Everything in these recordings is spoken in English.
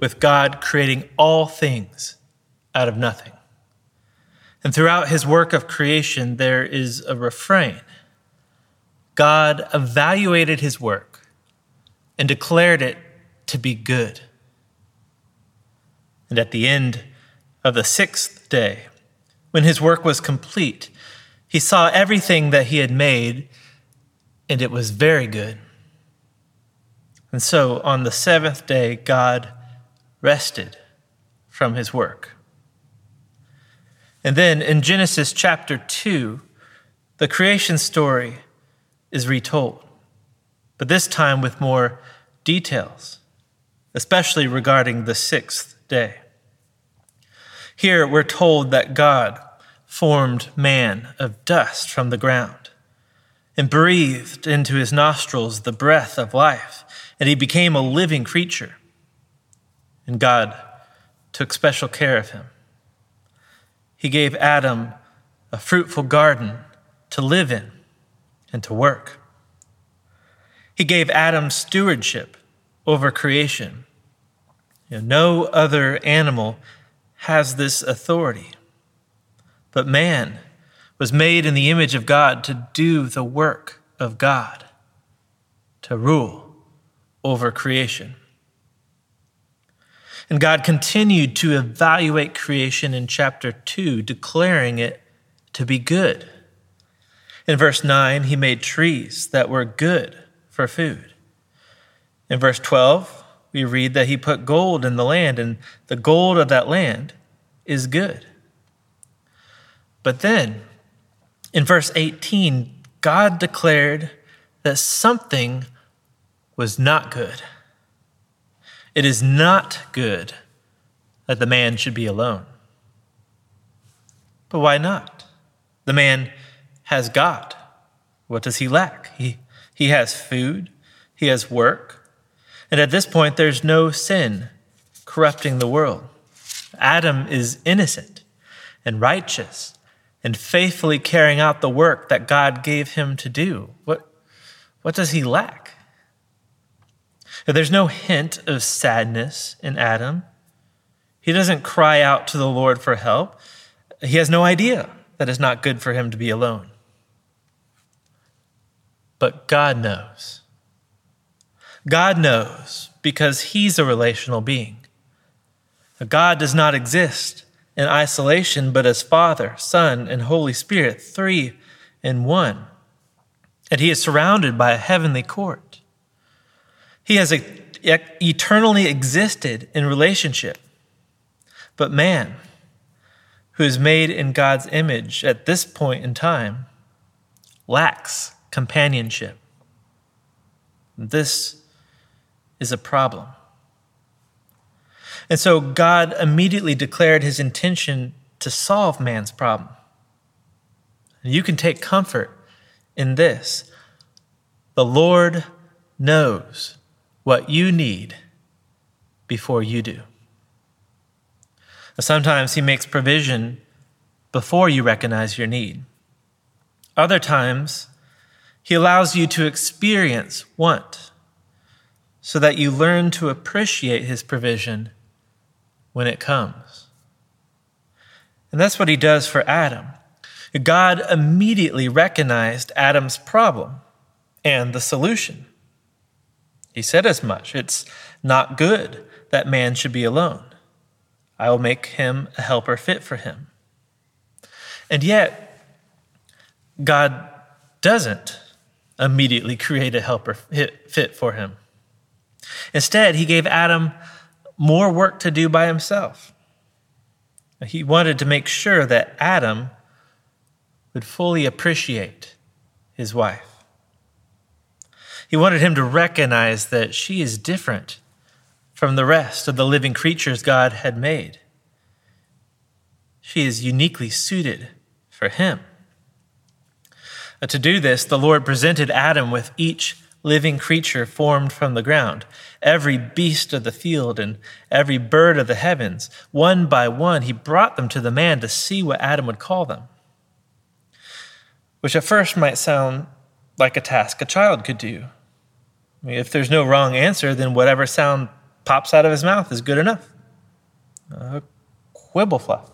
with God creating all things out of nothing. And throughout his work of creation, there is a refrain God evaluated his work and declared it to be good. And at the end of the sixth day, when his work was complete, he saw everything that he had made, and it was very good. And so on the seventh day, God rested from his work. And then in Genesis chapter 2, the creation story is retold, but this time with more details, especially regarding the sixth day. Here we're told that God formed man of dust from the ground and breathed into his nostrils the breath of life, and he became a living creature. And God took special care of him. He gave Adam a fruitful garden to live in and to work. He gave Adam stewardship over creation. You know, no other animal has this authority. But man was made in the image of God to do the work of God, to rule over creation. And God continued to evaluate creation in chapter 2, declaring it to be good. In verse 9, he made trees that were good for food. In verse 12, we read that he put gold in the land, and the gold of that land is good. But then, in verse 18, God declared that something was not good. It is not good that the man should be alone. But why not? The man has God. What does he lack? He, he has food, he has work, and at this point, there's no sin corrupting the world. Adam is innocent and righteous and faithfully carrying out the work that God gave him to do. What, what does he lack? There's no hint of sadness in Adam. He doesn't cry out to the Lord for help. He has no idea that it's not good for him to be alone. But God knows. God knows because he's a relational being. God does not exist in isolation, but as Father, Son, and Holy Spirit, three in one. And he is surrounded by a heavenly court. He has eternally existed in relationship. But man, who is made in God's image at this point in time, lacks companionship. This is a problem. And so God immediately declared his intention to solve man's problem. You can take comfort in this. The Lord knows what you need before you do. Sometimes He makes provision before you recognize your need. Other times, He allows you to experience want so that you learn to appreciate His provision when it comes. And that's what He does for Adam. God immediately recognized Adam's problem and the solution. He said as much. It's not good that man should be alone. I will make him a helper fit for him. And yet, God doesn't immediately create a helper fit for him. Instead, he gave Adam more work to do by himself. He wanted to make sure that Adam would fully appreciate his wife. He wanted him to recognize that she is different from the rest of the living creatures God had made. She is uniquely suited for him. Uh, to do this, the Lord presented Adam with each living creature formed from the ground, every beast of the field and every bird of the heavens. One by one, he brought them to the man to see what Adam would call them. Which at first might sound like a task a child could do. I mean, if there's no wrong answer, then whatever sound pops out of his mouth is good enough. A quibble fluff,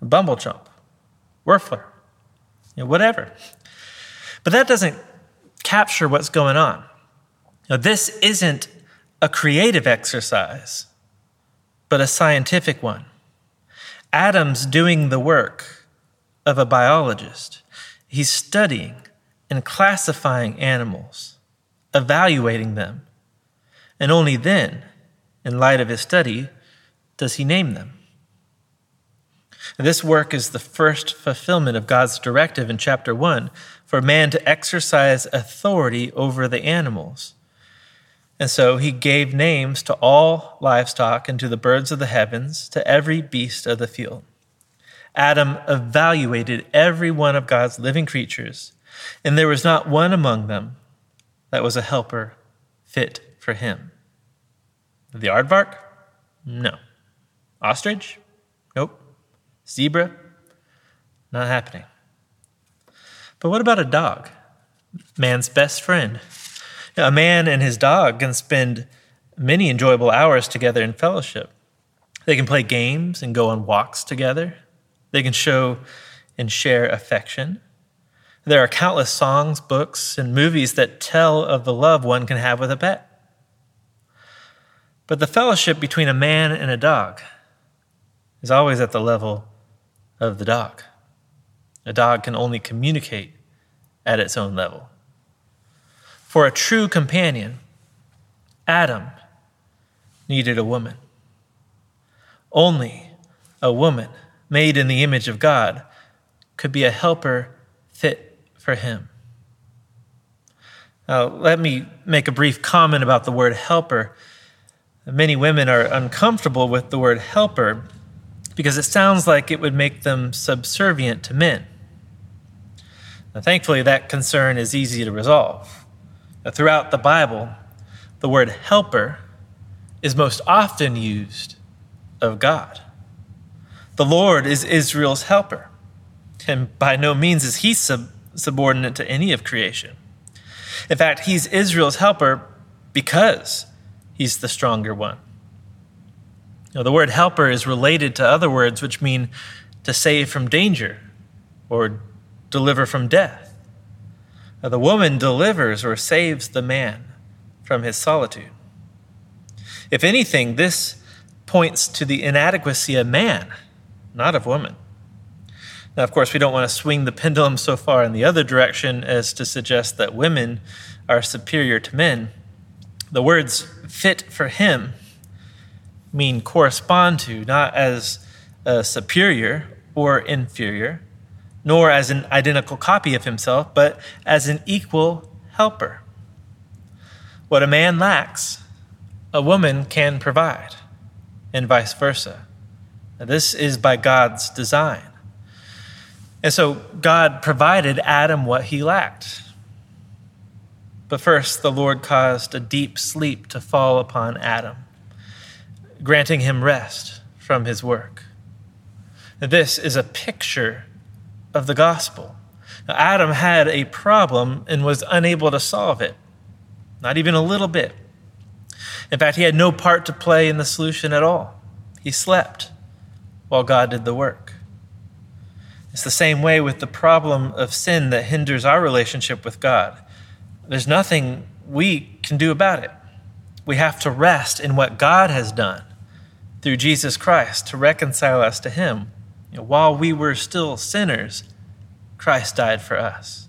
a bumble chomp, whirfler, you know, whatever. But that doesn't capture what's going on. Now, this isn't a creative exercise, but a scientific one. Adam's doing the work of a biologist. He's studying and classifying animals, evaluating them, and only then, in light of his study, does he name them. This work is the first fulfillment of God's directive in chapter 1 for man to exercise authority over the animals. And so he gave names to all livestock and to the birds of the heavens, to every beast of the field. Adam evaluated every one of God's living creatures, and there was not one among them that was a helper fit for him. The aardvark? No. Ostrich? Nope. Zebra? Not happening. But what about a dog? Man's best friend. A man and his dog can spend many enjoyable hours together in fellowship. They can play games and go on walks together. They can show and share affection. There are countless songs, books, and movies that tell of the love one can have with a pet. But the fellowship between a man and a dog is always at the level of the dog. A dog can only communicate at its own level. For a true companion, Adam needed a woman. Only a woman made in the image of God could be a helper fit for him. Now, let me make a brief comment about the word helper. Many women are uncomfortable with the word helper because it sounds like it would make them subservient to men. Now, thankfully, that concern is easy to resolve. Now, throughout the Bible, the word helper is most often used of God. The Lord is Israel's helper, and by no means is he sub- subordinate to any of creation. In fact, he's Israel's helper because he's the stronger one. Now, the word helper is related to other words which mean to save from danger or deliver from death. Now, the woman delivers or saves the man from his solitude. If anything, this points to the inadequacy of man, not of woman. Now, of course, we don't want to swing the pendulum so far in the other direction as to suggest that women are superior to men. The words fit for him mean correspond to, not as a superior or inferior, nor as an identical copy of himself, but as an equal helper. What a man lacks, a woman can provide, and vice versa. Now, this is by God's design. And so God provided Adam what he lacked. But first, the Lord caused a deep sleep to fall upon Adam, granting him rest from his work. This is a picture of the gospel. Now, Adam had a problem and was unable to solve it, not even a little bit. In fact, he had no part to play in the solution at all. He slept while God did the work. It's the same way with the problem of sin that hinders our relationship with God. There's nothing we can do about it. We have to rest in what God has done through Jesus Christ to reconcile us to Him you know, while we were still sinners, Christ died for us.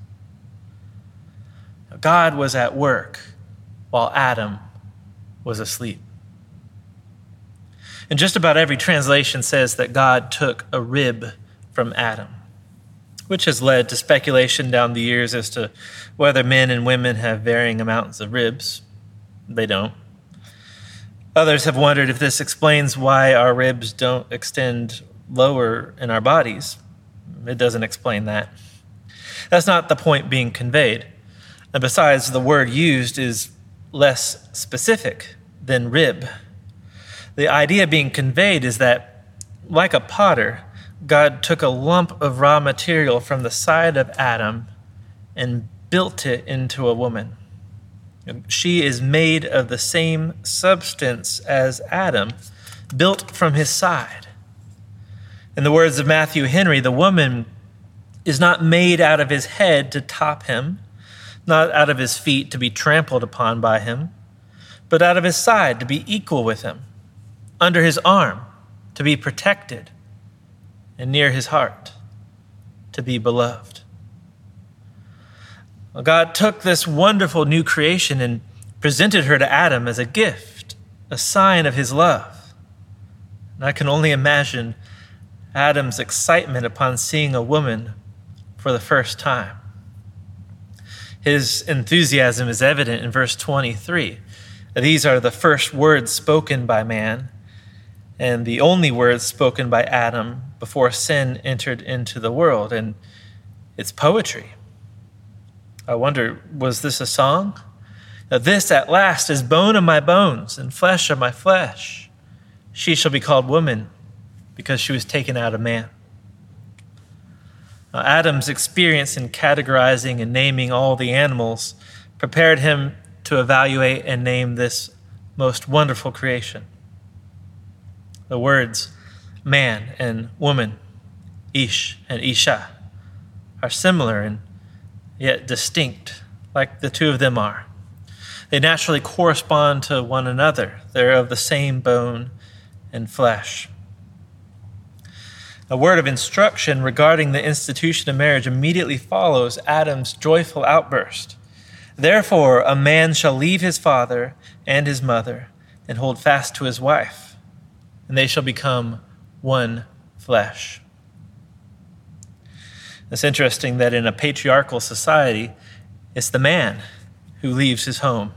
God was at work while Adam was asleep. And just about every translation says that God took a rib from Adam, which has led to speculation down the years as to whether men and women have varying amounts of ribs. They don't. Others have wondered if this explains why our ribs don't extend lower in our bodies. It doesn't explain that. That's not the point being conveyed. And besides, the word used is less specific than rib. The idea being conveyed is that, like a potter, God took a lump of raw material from the side of Adam and built it into a woman. She is made of the same substance as Adam, built from his side. In the words of Matthew Henry, the woman is not made out of his head to top him, not out of his feet to be trampled upon by him, but out of his side to be equal with him, under his arm to be protected, and near his heart to be beloved. Well, God took this wonderful new creation and presented her to Adam as a gift, a sign of his love. And I can only imagine Adam's excitement upon seeing a woman for the first time. His enthusiasm is evident in verse 23. These are the first words spoken by man and the only words spoken by Adam before sin entered into the world. And it's poetry. I wonder, was this a song? Now, this at last is bone of my bones and flesh of my flesh. She shall be called woman because she was taken out of man. Now, Adam's experience in categorizing and naming all the animals prepared him to evaluate and name this most wonderful creation. The words man and woman, ish and isha, are similar and yet distinct, like the two of them are. They naturally correspond to one another, they're of the same bone and flesh. A word of instruction regarding the institution of marriage immediately follows Adam's joyful outburst. Therefore, a man shall leave his father and his mother and hold fast to his wife, and they shall become one flesh. It's interesting that in a patriarchal society, it's the man who leaves his home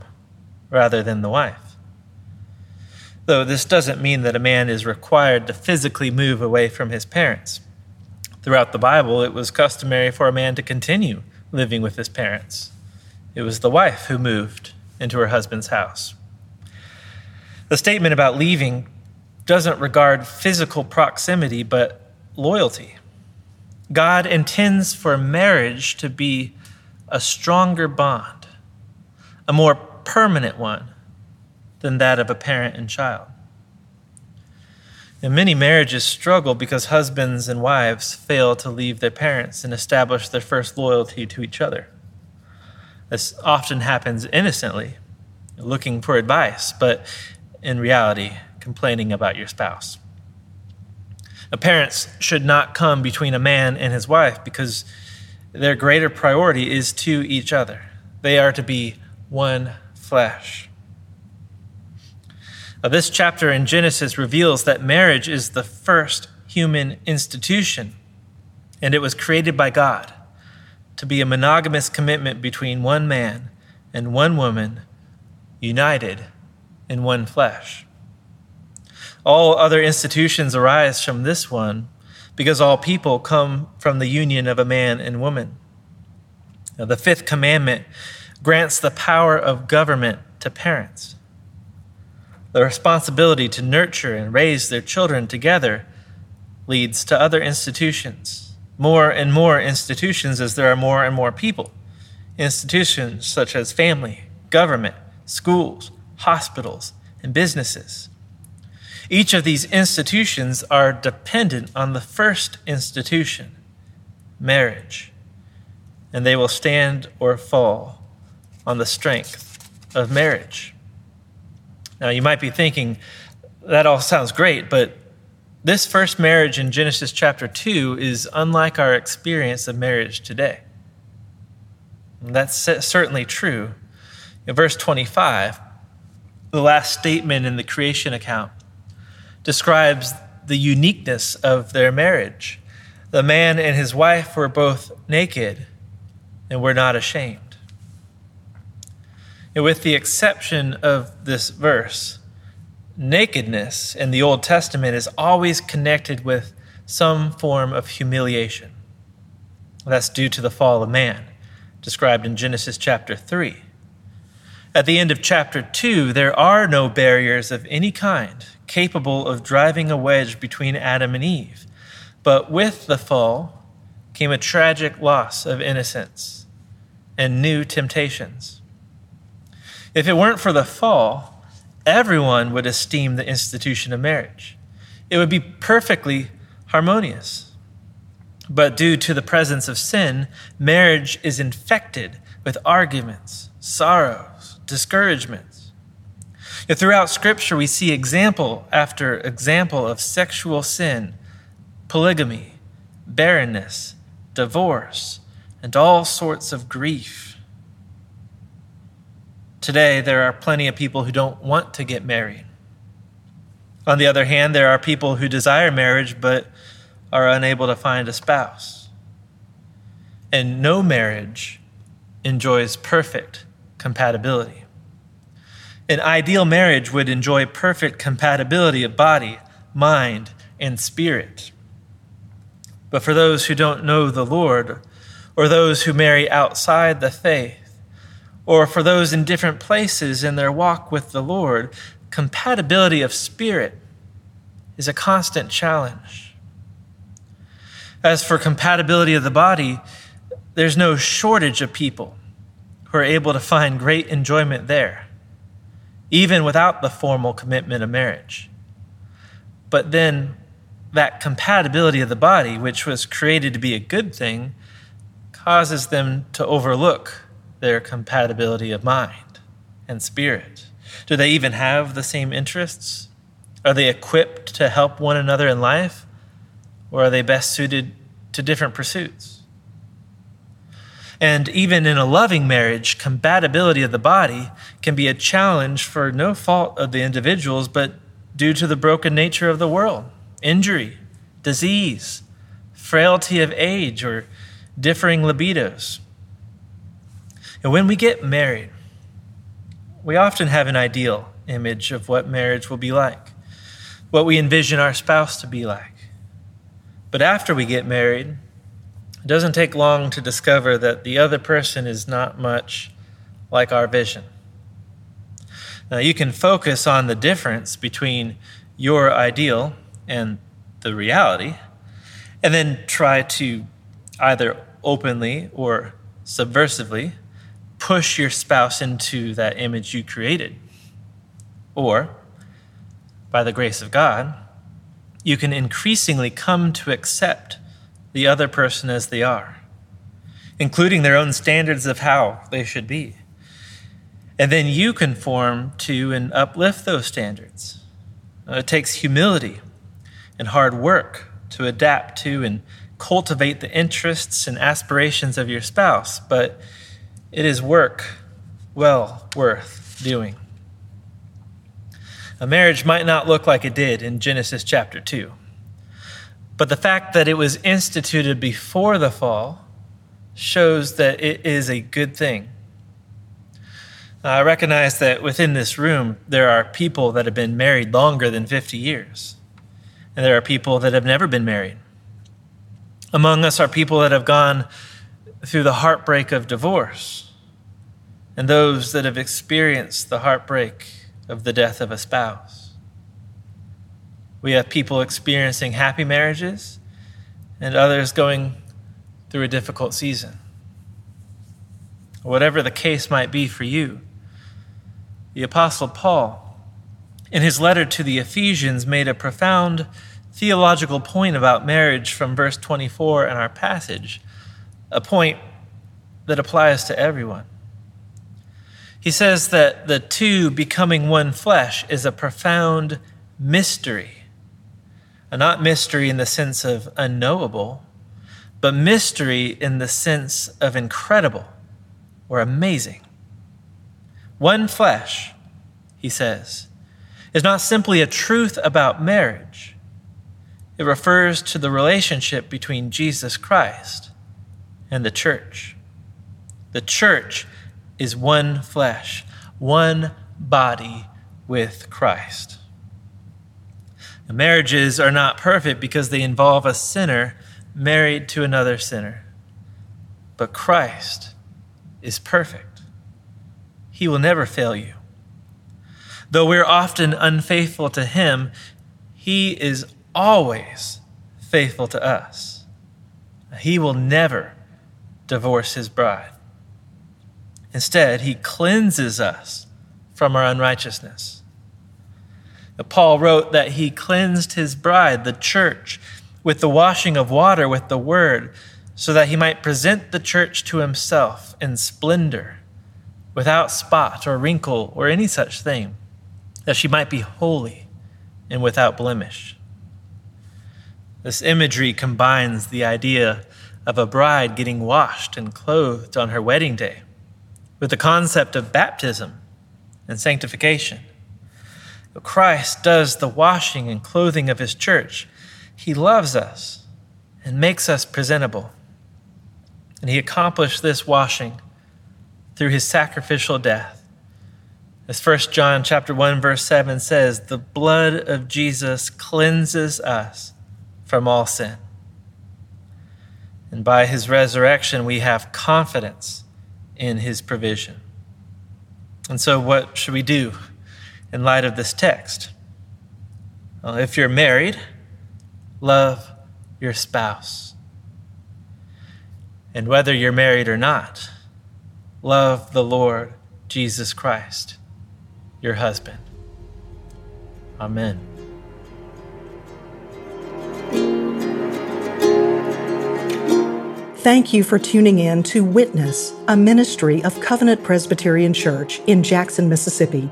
rather than the wife. Though this doesn't mean that a man is required to physically move away from his parents. Throughout the Bible, it was customary for a man to continue living with his parents. It was the wife who moved into her husband's house. The statement about leaving doesn't regard physical proximity, but loyalty. God intends for marriage to be a stronger bond, a more permanent one than that of a parent and child. And many marriages struggle because husbands and wives fail to leave their parents and establish their first loyalty to each other. This often happens innocently, looking for advice, but in reality, complaining about your spouse. Parents should not come between a man and his wife because their greater priority is to each other. They are to be one flesh. Now, this chapter in Genesis reveals that marriage is the first human institution, and it was created by God to be a monogamous commitment between one man and one woman united in one flesh. All other institutions arise from this one because all people come from the union of a man and woman. Now, the fifth commandment grants the power of government to parents. The responsibility to nurture and raise their children together leads to other institutions, more and more institutions as there are more and more people. Institutions such as family, government, schools, hospitals, and businesses. Each of these institutions are dependent on the first institution, marriage, and they will stand or fall on the strength of marriage. Now, you might be thinking, that all sounds great, but this first marriage in Genesis chapter 2 is unlike our experience of marriage today. And that's certainly true. In verse 25, the last statement in the creation account, describes the uniqueness of their marriage. The man and his wife were both naked and were not ashamed. And with the exception of this verse, nakedness in the Old Testament is always connected with some form of humiliation. That's due to the fall of man, described in Genesis chapter 3. At the end of chapter 2, there are no barriers of any kind capable of driving a wedge between Adam and Eve. But with the fall came a tragic loss of innocence and new temptations. If it weren't for the fall, everyone would esteem the institution of marriage. It would be perfectly harmonious. But due to the presence of sin, marriage is infected with arguments, sorrows, discouragements. Yet throughout Scripture, we see example after example of sexual sin, polygamy, barrenness, divorce, and all sorts of grief. Today, there are plenty of people who don't want to get married. On the other hand, there are people who desire marriage but are unable to find a spouse. And no marriage enjoys perfect compatibility. An ideal marriage would enjoy perfect compatibility of body, mind, and spirit. But for those who don't know the Lord, or those who marry outside the faith, or for those in different places in their walk with the Lord, compatibility of spirit is a constant challenge. As for compatibility of the body, there's no shortage of people who are able to find great enjoyment there, even without the formal commitment of marriage. But then, that compatibility of the body, which was created to be a good thing, causes them to overlook their compatibility of mind and spirit. Do they even have the same interests? Are they equipped to help one another in life? Or are they best suited to different pursuits? And even in a loving marriage, compatibility of the body can be a challenge for no fault of the individuals, but due to the broken nature of the world injury, disease, frailty of age, or differing libidos. And when we get married, we often have an ideal image of what marriage will be like what we envision our spouse to be like. But after we get married, it doesn't take long to discover that the other person is not much like our vision. Now, you can focus on the difference between your ideal and the reality, and then try to either openly or subversively push your spouse into that image you created. Or by the grace of God, you can increasingly come to accept the other person as they are, including their own standards of how they should be. And then you conform to and uplift those standards. Uh, it takes humility and hard work to adapt to and cultivate the interests and aspirations of your spouse, but it is work well worth doing. A marriage might not look like it did in Genesis chapter 2. But the fact that it was instituted before the fall shows that it is a good thing. I recognize that within this room, there are people that have been married longer than 50 years, and there are people that have never been married. Among us are people that have gone through the heartbreak of divorce, and those that have experienced the heartbreak of the death of a spouse. We have people experiencing happy marriages and others going through a difficult season. Whatever the case might be for you, the Apostle Paul, in his letter to the Ephesians, made a profound theological point about marriage from verse 24 in our passage, a point that applies to everyone. He says that the two becoming one flesh is a profound mystery. Not mystery in the sense of unknowable, but mystery in the sense of incredible or amazing. One flesh, he says, is not simply a truth about marriage. It refers to the relationship between Jesus Christ and the church. The church is one flesh, one body with Christ. Marriages are not perfect because they involve a sinner married to another sinner. But Christ is perfect. He will never fail you. Though we're often unfaithful to Him, He is always faithful to us. He will never divorce His bride. Instead, He cleanses us from our unrighteousness. Paul wrote that he cleansed his bride, the church, with the washing of water with the word, so that he might present the church to himself in splendor, without spot or wrinkle or any such thing, that she might be holy and without blemish. This imagery combines the idea of a bride getting washed and clothed on her wedding day with the concept of baptism and sanctification. Christ does the washing and clothing of his church. He loves us and makes us presentable. And he accomplished this washing through his sacrificial death. As 1 John chapter 1 verse 7 says, "The blood of Jesus cleanses us from all sin." And by his resurrection we have confidence in his provision. And so what should we do? In light of this text? Well, if you're married, love your spouse. And whether you're married or not, love the Lord Jesus Christ, your husband. Amen. Thank you for tuning in to Witness, a ministry of Covenant Presbyterian Church in Jackson, Mississippi.